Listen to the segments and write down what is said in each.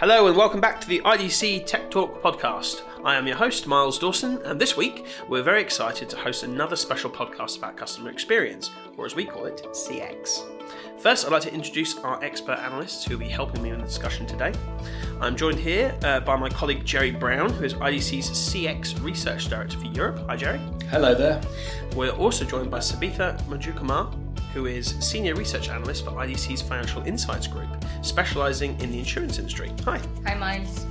Hello and welcome back to the IDC Tech Talk podcast. I am your host, Miles Dawson, and this week we're very excited to host another special podcast about customer experience, or as we call it, CX. First, I'd like to introduce our expert analysts who will be helping me in the discussion today. I'm joined here uh, by my colleague Gerry Brown, who is IDC's CX Research Director for Europe. Hi, Gerry. Hello there. We're also joined by Sabitha Manjukumar, who is Senior Research Analyst for IDC's Financial Insights Group, specialising in the insurance industry. Hi. Hi, Miles.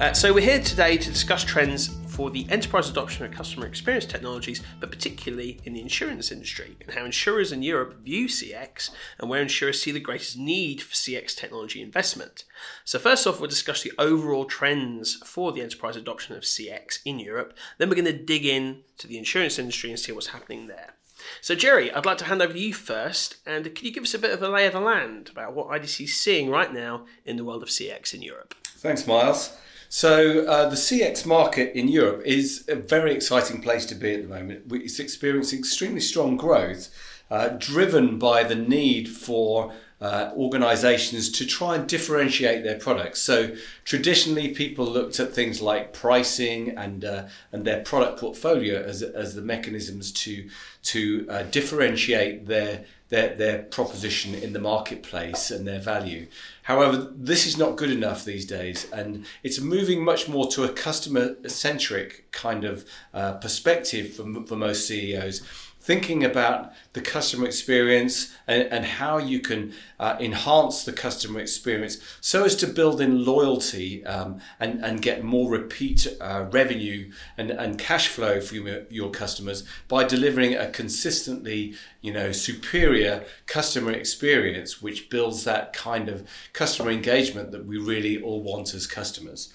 Uh, so, we're here today to discuss trends for the enterprise adoption of customer experience technologies, but particularly in the insurance industry, and how insurers in Europe view CX and where insurers see the greatest need for CX technology investment. So, first off, we'll discuss the overall trends for the enterprise adoption of CX in Europe. Then, we're going to dig in to the insurance industry and see what's happening there. So, Gerry, I'd like to hand over to you first, and could you give us a bit of a lay of the land about what IDC is seeing right now in the world of CX in Europe? Thanks, Miles. So, uh, the CX market in Europe is a very exciting place to be at the moment. It's experiencing extremely strong growth, uh, driven by the need for uh, organizations to try and differentiate their products. So traditionally, people looked at things like pricing and uh, and their product portfolio as, as the mechanisms to to uh, differentiate their their, their proposition in the marketplace and their value. However, this is not good enough these days, and it's moving much more to a customer centric kind of uh, perspective for, for most CEOs thinking about the customer experience and, and how you can uh, enhance the customer experience so as to build in loyalty um, and, and get more repeat uh, revenue and, and cash flow from your, your customers by delivering a consistently you know superior customer experience which builds that kind of customer engagement that we really all want as customers.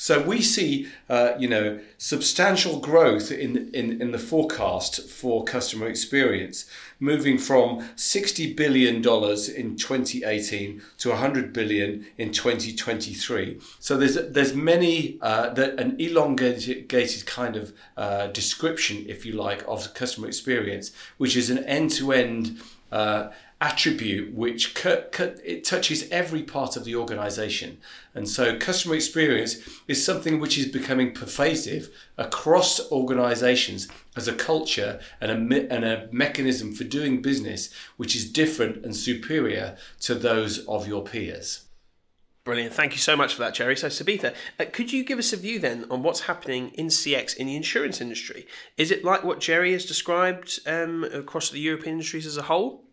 So we see, uh, you know, substantial growth in, in, in the forecast for customer experience, moving from $60 billion in 2018 to 100 billion in 2023. So there's, there's many, uh, that, an elongated kind of uh, description, if you like, of customer experience, which is an end-to-end uh, attribute which it touches every part of the organization. And so customer experience is something which is becoming pervasive across organizations as a culture and a, and a mechanism for doing business which is different and superior to those of your peers. Brilliant. Thank you so much for that, Gerry. So, Sabitha, uh, could you give us a view then on what's happening in CX in the insurance industry? Is it like what Gerry has described um, across the European industries as a whole?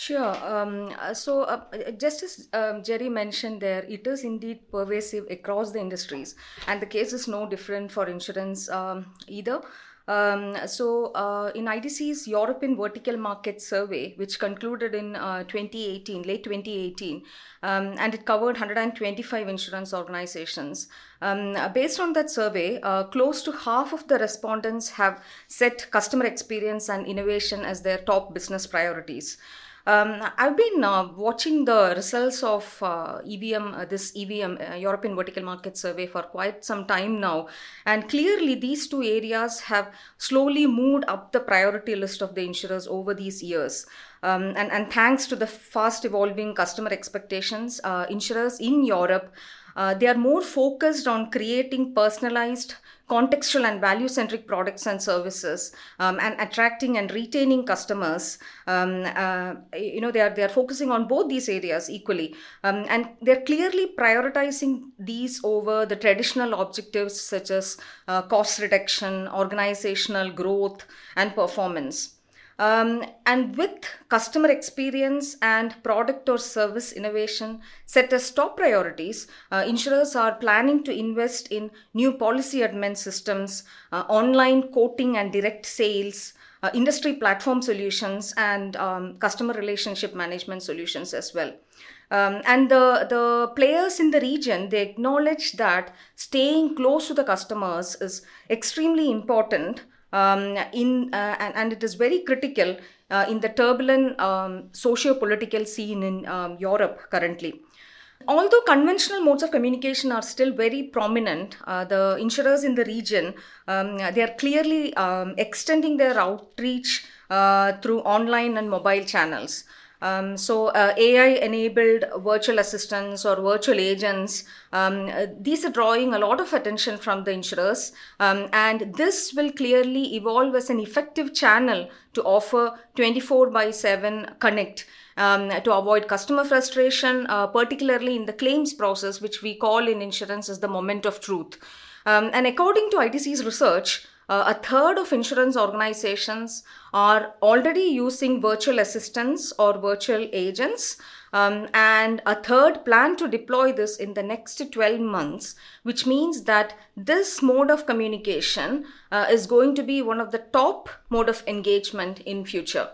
Sure. Um, uh, so, uh, just as um, Gerry mentioned there, it is indeed pervasive across the industries, and the case is no different for insurance um, either. Um, so, uh, in IDC's European Vertical Market Survey, which concluded in uh, 2018, late 2018, um, and it covered 125 insurance organizations. Um, based on that survey, uh, close to half of the respondents have set customer experience and innovation as their top business priorities. Um, I've been uh, watching the results of uh, EVM, uh, this EVM, uh, European Vertical Market Survey, for quite some time now. And clearly, these two areas have slowly moved up the priority list of the insurers over these years. Um, and, and thanks to the fast evolving customer expectations, uh, insurers in Europe uh, they are more focused on creating personalized contextual and value centric products and services um, and attracting and retaining customers. Um, uh, you know they are they are focusing on both these areas equally. Um, and they're clearly prioritizing these over the traditional objectives such as uh, cost reduction organizational growth and performance um, and with customer experience and product or service innovation set as top priorities, uh, insurers are planning to invest in new policy admin systems, uh, online quoting and direct sales, uh, industry platform solutions, and um, customer relationship management solutions as well. Um, and the, the players in the region they acknowledge that staying close to the customers is extremely important um, in uh, and, and, it is very critical uh, in the turbulent um, socio-political scene in um, Europe currently. Although conventional modes of communication are still very prominent, uh, the insurers in the region um, they are clearly um, extending their outreach uh, through online and mobile channels. Um, so, uh, AI enabled virtual assistants or virtual agents, um, uh, these are drawing a lot of attention from the insurers. Um, and this will clearly evolve as an effective channel to offer 24 by 7 connect. Um, to avoid customer frustration, uh, particularly in the claims process, which we call in insurance as the moment of truth. Um, and according to IDC's research, uh, a third of insurance organizations are already using virtual assistants or virtual agents. Um, and a third plan to deploy this in the next 12 months, which means that this mode of communication uh, is going to be one of the top mode of engagement in future.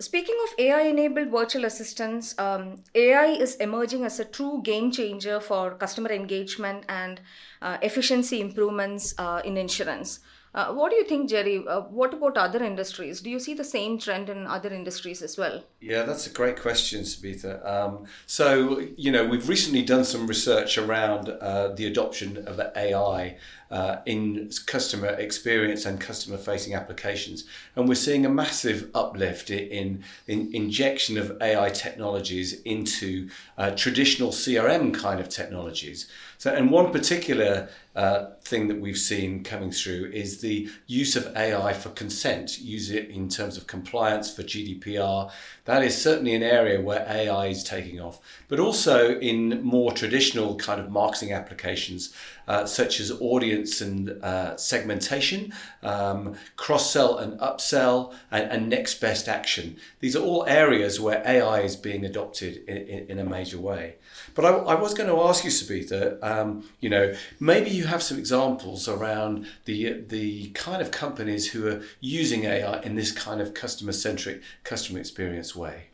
Speaking of AI enabled virtual assistants, um, AI is emerging as a true game changer for customer engagement and uh, efficiency improvements uh, in insurance. Uh, what do you think, Gerry? Uh, what about other industries? Do you see the same trend in other industries as well? Yeah, that's a great question, Sabitha. Um, so, you know, we've recently done some research around uh, the adoption of AI uh, in customer experience and customer facing applications. And we're seeing a massive uplift in, in injection of AI technologies into uh, traditional CRM kind of technologies. So, and one particular uh, thing that we've seen coming through is the use of AI for consent, use it in terms of compliance for GDPR. That is certainly an area where AI is taking off, but also in more traditional kind of marketing applications, uh, such as audience and uh, segmentation, um, cross sell and upsell, and, and, next best action. These are all areas where AI is being adopted in, in, in a major way. But I, I, was going to ask you, Sabitha, um, you know, maybe you have some examples around the the kind of companies who are using AI in this kind of customer centric, customer experience way.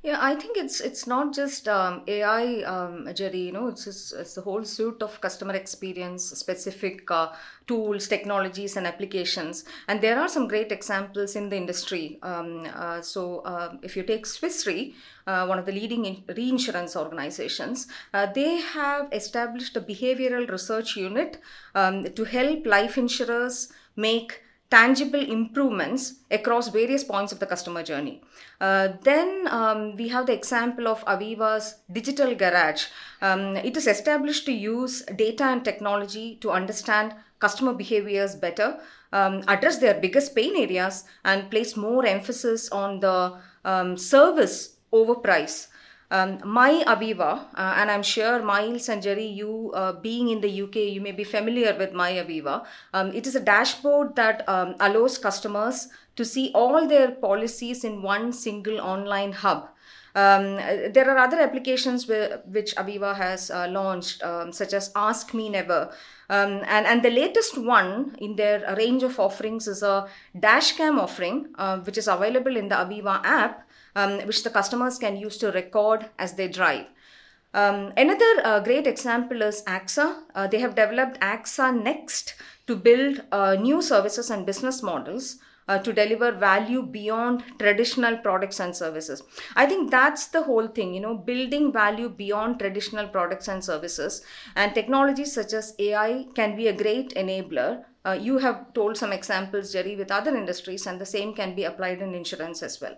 Yeah, I think it's it's not just um, AI, um, Gerry. You know, it's just, it's the whole suite of customer experience specific uh, tools, technologies, and applications. And there are some great examples in the industry. Um, uh, so, uh, if you take Swiss Re, uh, one of the leading reinsurance organizations, uh, they have established a behavioral research unit um, to help life insurers make tangible improvements across various points of the customer journey. Uh, then um, we have the example of Aviva's digital garage. Um, it is established to use data and technology to understand customer behaviors better, um, address their biggest pain areas, and place more emphasis on the um, service over price. Um, my Aviva, uh, and I'm sure Miles and Gerry, you uh, being in the UK, you may be familiar with My Aviva. Um, it is a dashboard that um, allows customers to see all their policies in one single online hub. Um, there are other applications which Aviva has uh, launched, um, such as Ask Me Never. Um, and, and the latest one in their range of offerings is a dashcam offering, uh, which is available in the Aviva app um, which the customers can use to record as they drive. Um, another uh, great example is AXA. Uh, they have developed AXA Next to build uh, new services and business models uh, to deliver value beyond traditional products and services. I think that's the whole thing, you know, building value beyond traditional products and services. And technologies such as AI can be a great enabler. Uh, you have told some examples, Gerry, with other industries, and the same can be applied in insurance as well.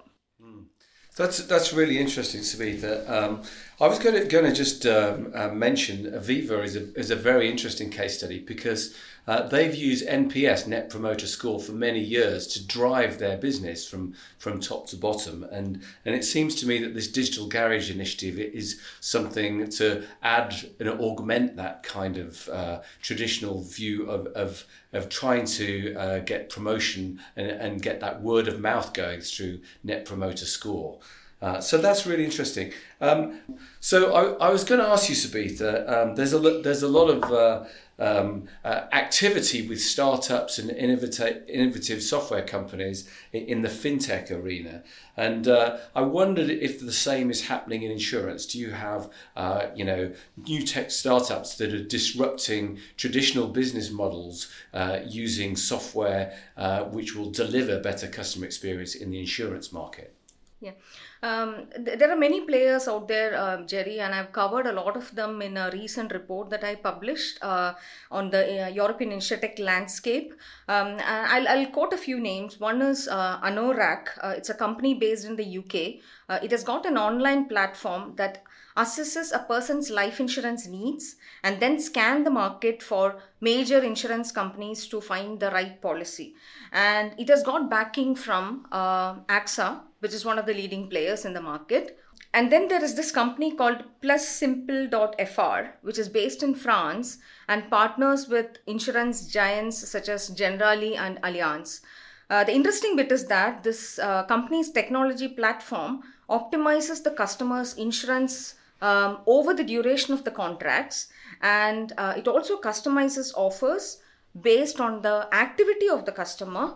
That's that's really interesting, Sabitha. Um, I was going to, going to just um, uh, mention Aviva is a, is a very interesting case study because uh, they've used NPS, Net Promoter Score, for many years to drive their business from, from top to bottom. And, and it seems to me that this digital garage initiative is something to add and augment that kind of uh, traditional view of, of, of trying to uh, get promotion and, and get that word of mouth going through Net Promoter Score. Uh, so that's really interesting. Um, so I, I was going to ask you, Sabitha. Um, there's a there's a lot of uh, um, uh, activity with startups and innovative, innovative software companies in, in the fintech arena. And uh, I wondered if the same is happening in insurance. Do you have, uh, you know, new tech startups that are disrupting traditional business models uh, using software uh, which will deliver better customer experience in the insurance market? Yeah, um, th- there are many players out there, uh, Gerry, and I've covered a lot of them in a recent report that I published uh, on the uh, European insurtech landscape. Um, I'll, I'll, quote a few names. One is uh, Anorak. Uh, it's a company based in the UK. Uh, it has got an online platform that assesses a person's life insurance needs and then scan the market for major insurance companies to find the right policy and it has got backing from uh, axa which is one of the leading players in the market. And then there is this company called plussimple.fr which is based in france and partners with insurance giants such as generali and allianz. Uh, the interesting bit is that this uh, company's technology platform optimizes the customer's insurance um, over the duration of the contracts and uh, it also customizes offers based on the activity of the customer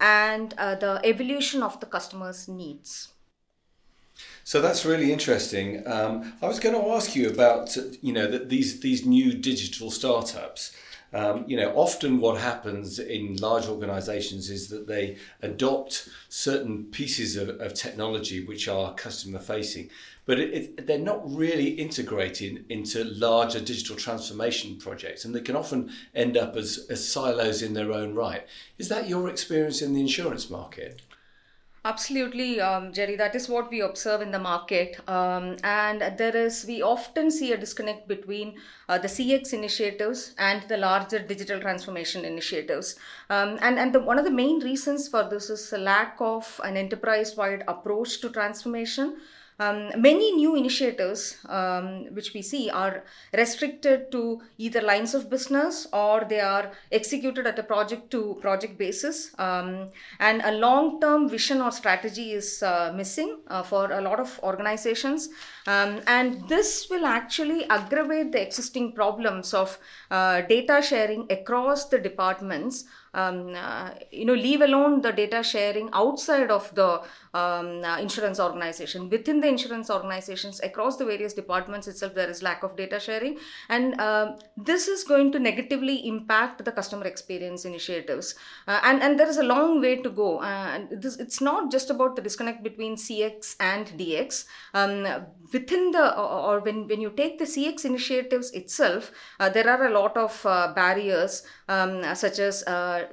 and uh, the evolution of the customer's needs. So that's really interesting. Um, I was going to ask you about you know that these these new digital startups. Um, you know, often what happens in large organizations is that they adopt certain pieces of, of technology which are customer facing, but it, it, they're not really integrating into larger digital transformation projects, and they can often end up as, as silos in their own right. Is that your experience in the insurance market? Absolutely, um, Gerry. That is what we observe in the market, um, and there is we often see a disconnect between uh, the CX initiatives and the larger digital transformation initiatives. Um, and and the, one of the main reasons for this is a lack of an enterprise-wide approach to transformation. Um, many new initiatives um, which we see are restricted to either lines of business or they are executed at a project to project basis. Um, and a long term vision or strategy is uh, missing uh, for a lot of organizations. Um, and this will actually aggravate the existing problems of uh, data sharing across the departments um, uh, you know leave alone the data sharing outside of the um, uh, insurance organization. Within the insurance organizations across the various departments itself there is lack of data sharing. And uh, this is going to negatively impact the customer experience initiatives. Uh, and and there is a long way to go. Uh, and this, it's not just about the disconnect between cx and dx um, within the or when, when you take the cx initiatives itself uh, there are a lot of barriers um, such as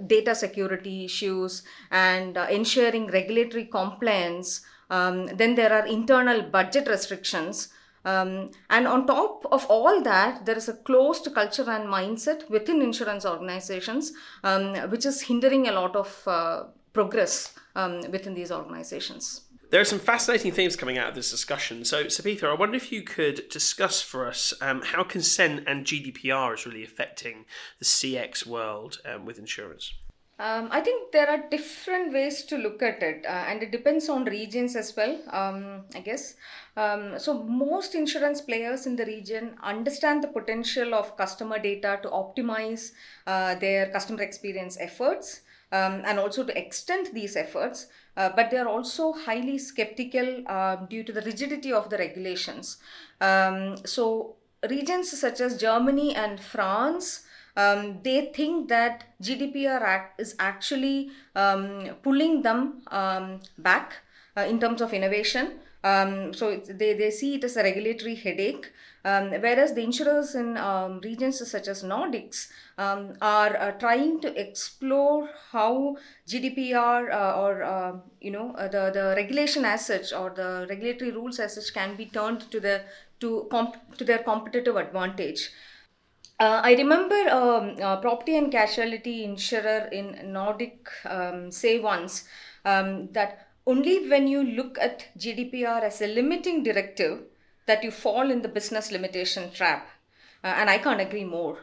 data security issues and uh, ensuring regulatory compliance. Um, then there are internal budget restrictions. Um, and on top of all that, there is a closed culture and mindset within insurance organizations, um, which is hindering a lot of uh, progress um, within these organizations. There are some fascinating themes coming out of this discussion. So, Sabitha, I wonder if you could discuss for us um, how consent and GDPR is really affecting the CX world um, with insurance. Um, I think there are different ways to look at it, uh, and it depends on regions as well. Um, I guess um, so. Most insurance players in the region understand the potential of customer data to optimize uh, their customer experience efforts, um, and also to extend these efforts. Uh, but they are also highly skeptical uh, due to the rigidity of the regulations. Um, so regions such as Germany and France um, they think that GDPR Act is actually um, pulling them um, back uh, in terms of innovation. Um, so they, they see it as a regulatory headache. Um, whereas the insurers in um, regions such as Nordics um, are uh, trying to explore how GDPR uh, or uh, you know uh, the the regulation as such or the regulatory rules as such can be turned to the to comp- to their competitive advantage. Uh, I remember um, a property and casualty insurer in Nordic um, say once um, that only when you look at GDPR as a limiting directive that you fall in the business limitation trap. Uh, and I can't agree more.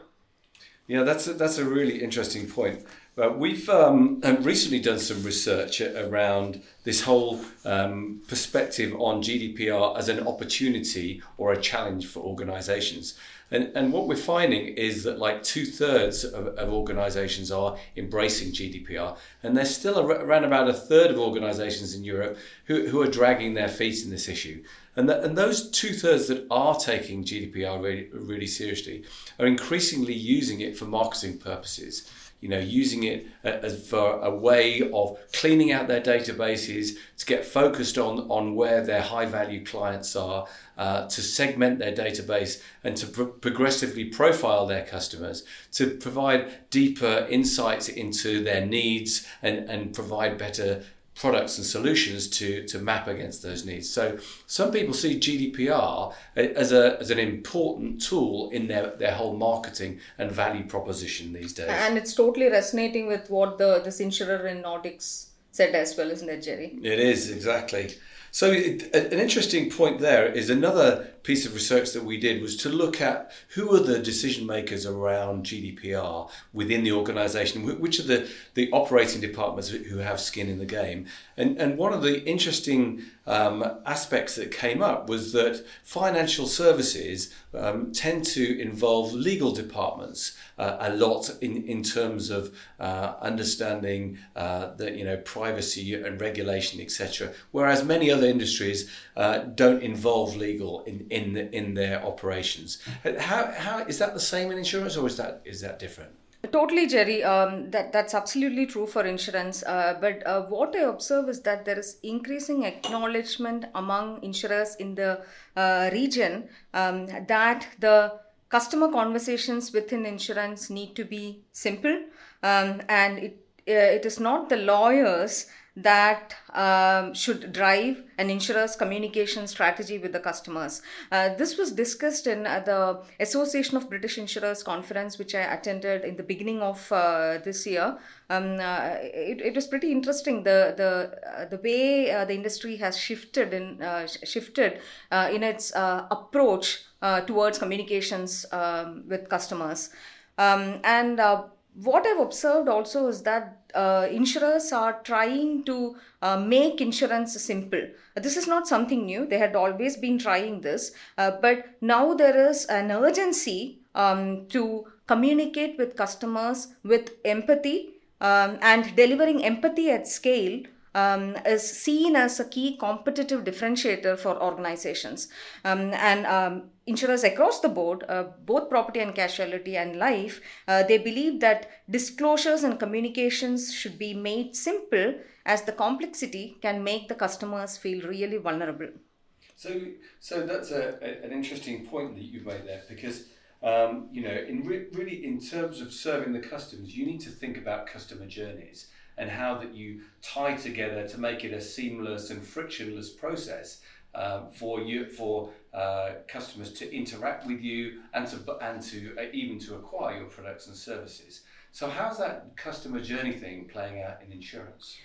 Yeah, that's a, that's a really interesting point. Uh, we've um, uh, recently done some research around this whole um, perspective on GDPR as an opportunity or a challenge for organizations. And, and what we're finding is that like two thirds of, of organizations are embracing GDPR, and there's still a, around about a third of organizations in Europe who, who are dragging their feet in this issue. And, the, and those two thirds that are taking GDPR really, really seriously are increasingly using it for marketing purposes. You know, using it as for a way of cleaning out their databases to get focused on on where their high value clients are, uh, to segment their database and to pro- progressively profile their customers, to provide deeper insights into their needs and and provide better products and solutions to, to map against those needs. So some people see GDPR as, a, as an important tool in their, their whole marketing and value proposition these days. And it's totally resonating with what the this insurer in Nordics said as well, isn't it, Gerry? It is, exactly. So it, an interesting point there is another piece of research that we did was to look at who are the decision makers around GDPR within the organization, which are the, the operating departments who have skin in the game. And, and one of the interesting um, aspects that came up was that financial services um, tend to involve legal departments uh, a lot in, in terms of uh, understanding uh, the, you know, privacy and regulation, etc. Whereas many other industries uh, don't involve legal in, in, the, in their operations. How, how, is that the same in insurance or is that, is that different? Totally, Gerry. Um, that that's absolutely true for insurance. Uh, but uh, what I observe is that there is increasing acknowledgement among insurers in the uh, region um, that the customer conversations within insurance need to be simple, um, and it uh, it is not the lawyers that um, should drive an insurer's communication strategy with the customers. Uh, this was discussed in uh, the Association of British Insurers conference, which I attended in the beginning of uh, this year. Um, uh, it, it was pretty interesting the the uh, the way uh, the industry has shifted in shifted in its approach towards communications um, with customers. Um, and what I've observed also is that uh, insurers are trying to uh, make insurance simple. This is not something new. They had always been trying this. Uh, but now there is an urgency um, to communicate with customers with empathy um, and delivering empathy at scale um, is seen as a key competitive differentiator for organizations. Um, and um, insurers across the board, uh, both property and casualty and life, uh, they believe that disclosures and communications should be made simple as the complexity can make the customers feel really vulnerable. So, so that's a, a an interesting point that you've made there because. Um, you know, in re- really in terms of serving the customers, you need to think about customer journeys and how that you tie together to make it a seamless and frictionless process um, for you for uh, customers to interact with you and to and to uh, even to acquire your products and services. So how's that customer journey thing playing out in insurance?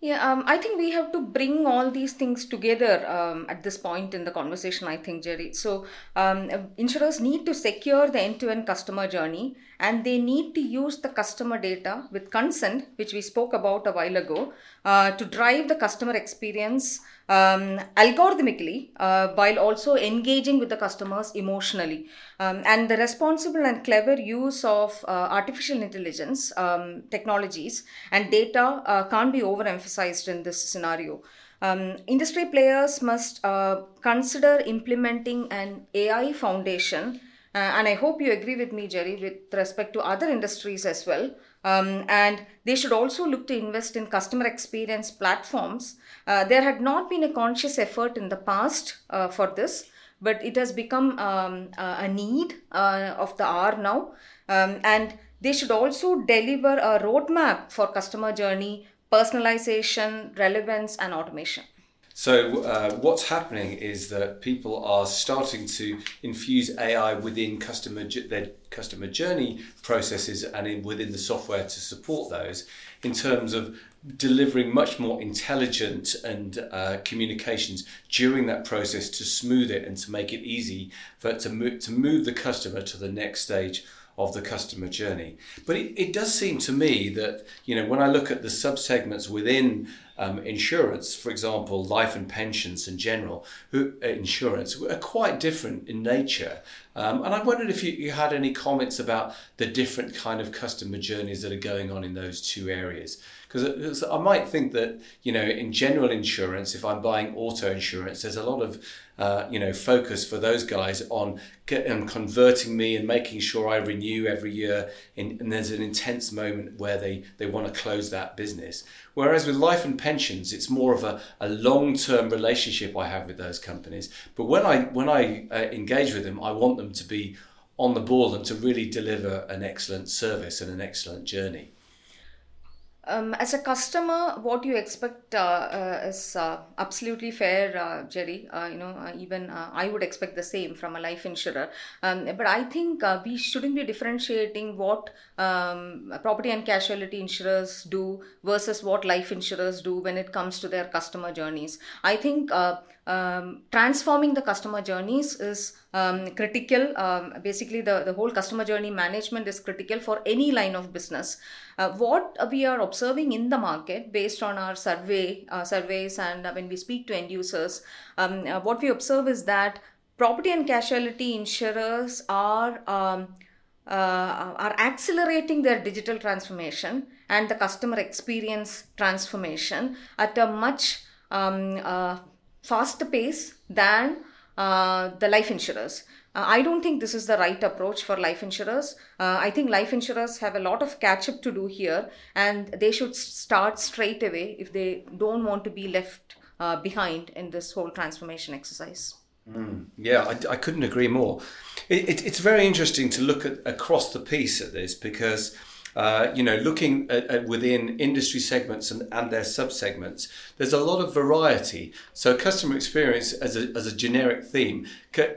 Yeah, um, I think we have to bring all these things together um, at this point in the conversation, I think, Gerry. So, um, insurers need to secure the end to end customer journey and they need to use the customer data with consent, which we spoke about a while ago, uh, to drive the customer experience um, algorithmically uh, while also engaging with the customers emotionally. Um, and the responsible and clever use of uh, artificial intelligence um, technologies and data uh, can't be overemphasized in this scenario. Um, industry players must uh, consider implementing an AI foundation. Uh, and I hope you agree with me, Gerry, with respect to other industries as well. Um, and they should also look to invest in customer experience platforms. Uh, there had not been a conscious effort in the past uh, for this but it has become um, a need uh, of the hour now. Um, and they should also deliver a roadmap for customer journey, personalization, relevance, and automation. So, uh, what's happening is that people are starting to infuse AI within customer their customer journey processes and in, within the software to support those in terms of delivering much more intelligent and uh, communications during that process to smooth it and to make it easy for to move, to move the customer to the next stage of the customer journey. But it, it does seem to me that, you know, when I look at the subsegments within um, insurance, for example, life and pensions in general, who, uh, insurance, are quite different in nature. Um, and I wondered if you, you, had any comments about the different kind of customer journeys that are going on in those two areas. Because I might think that, you know, in general insurance, if I'm buying auto insurance, there's a lot of uh, you know, focus for those guys on um, converting me and making sure I renew every year. In, and there's an intense moment where they, they want to close that business. Whereas with life and pensions, it's more of a, a long term relationship I have with those companies. But when I when I uh, engage with them, I want them to be on the ball and to really deliver an excellent service and an excellent journey. Um, as a customer, what you expect uh, uh, is uh, absolutely fair, uh, Gerry. Uh, you know, uh, even I would expect the same from a life insurer. Um, but I think we shouldn't be differentiating what um, property and casualty insurers do versus what life insurers do when it comes to their customer journeys. I think um, transforming the customer journeys is um, critical. Um, basically, the, the whole customer journey management is critical for any line of business. Uh, what we are observing in the market based on our survey uh, surveys and uh, when we speak to end users, um, uh, what we observe is that property and casualty insurers are um, uh, are accelerating their digital transformation and the customer experience transformation at a much um, uh, faster pace than uh, the life insurers. Uh, I don't think this is the right approach for life insurers. Uh, I think life insurers have a lot of catch up to do here, and they should start straight away if they don't want to be left uh, behind in this whole transformation exercise. Mm, yeah, I, I, couldn't agree more. It, it, it's very interesting to look at across the piece at this because uh, you know, looking at, at, within industry segments and, and their subsegments, there's a lot of variety. So customer experience as a, as a generic theme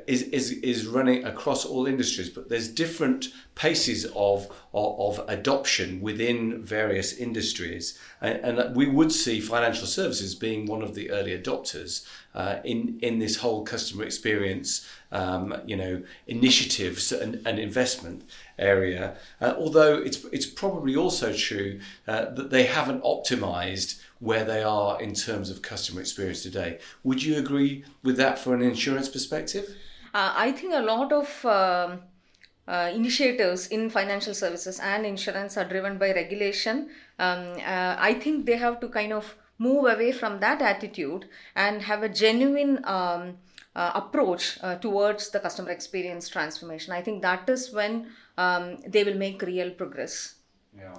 is, is, is running across all industries, but there's different paces of, of, of adoption within various industries. And, and, we would see financial services being one of the early adopters uh, in, in this whole customer experience, um, you know, initiatives and, and investment area. Uh, although it's, it's probably also true uh, that they haven't optimized where they are in terms of customer experience today. Would you agree with that for an insurance perspective? Uh, I think a lot of um, uh, initiatives in financial services and insurance are driven by regulation. Um, uh, I think they have to kind of move away from that attitude and have a genuine um, uh, approach uh, towards the customer experience transformation. I think that is when um, they will make real progress. Yeah.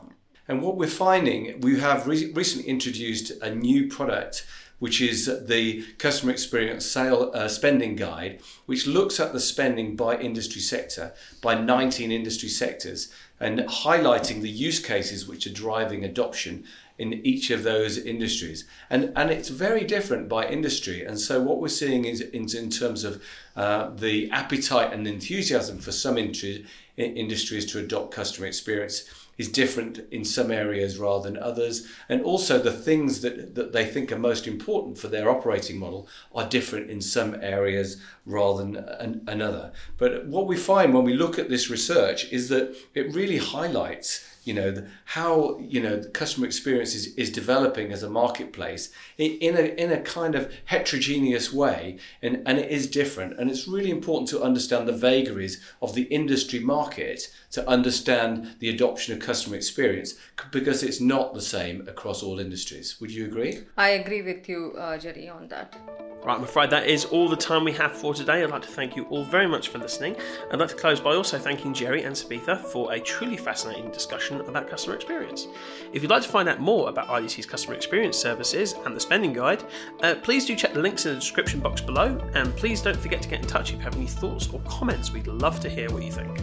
And what we're finding, we have re- recently introduced a new product, which is the customer experience sale uh, spending guide, which looks at the spending by industry sector, by 19 industry sectors, and highlighting the use cases which are driving adoption in each of those industries. And, and it's very different by industry. And so, what we're seeing is in, in terms of uh, the appetite and enthusiasm for some industries to adopt customer experience is different in some areas rather than others. And also, the things that, that they think are most important for their operating model are different in some areas rather than an, another. But what we find when we look at this research is that it really highlights you know the, how you know the customer experience is, is developing as a marketplace in, in, a in a kind of heterogeneous way and and it is different. And it's really important to understand the vagaries of the industry market to understand the adoption of customer experience because it's not the same across all industries. Would you agree? I agree with you uh, gerry on that. Right, I'm afraid that is all the time we have for today. I'd like to thank you all very much for listening. I'd like to close by also thanking Gerry and Sabitha for a truly fascinating discussion about customer experience. If you'd like to find out more about IDC's customer experience services and the spending guide, uh, please do check the links in the description box below, and please don't forget to get in touch if you have any thoughts or comments. We'd love to hear what you think.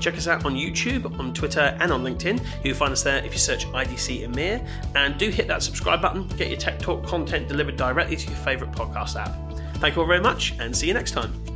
Check us out on YouTube, on Twitter, and on LinkedIn. You'll find us there if you search IDC EMEA. And do hit that subscribe button, get your Tech Talk content delivered directly to your favourite podcast app. Thank you all very much, and see you next time.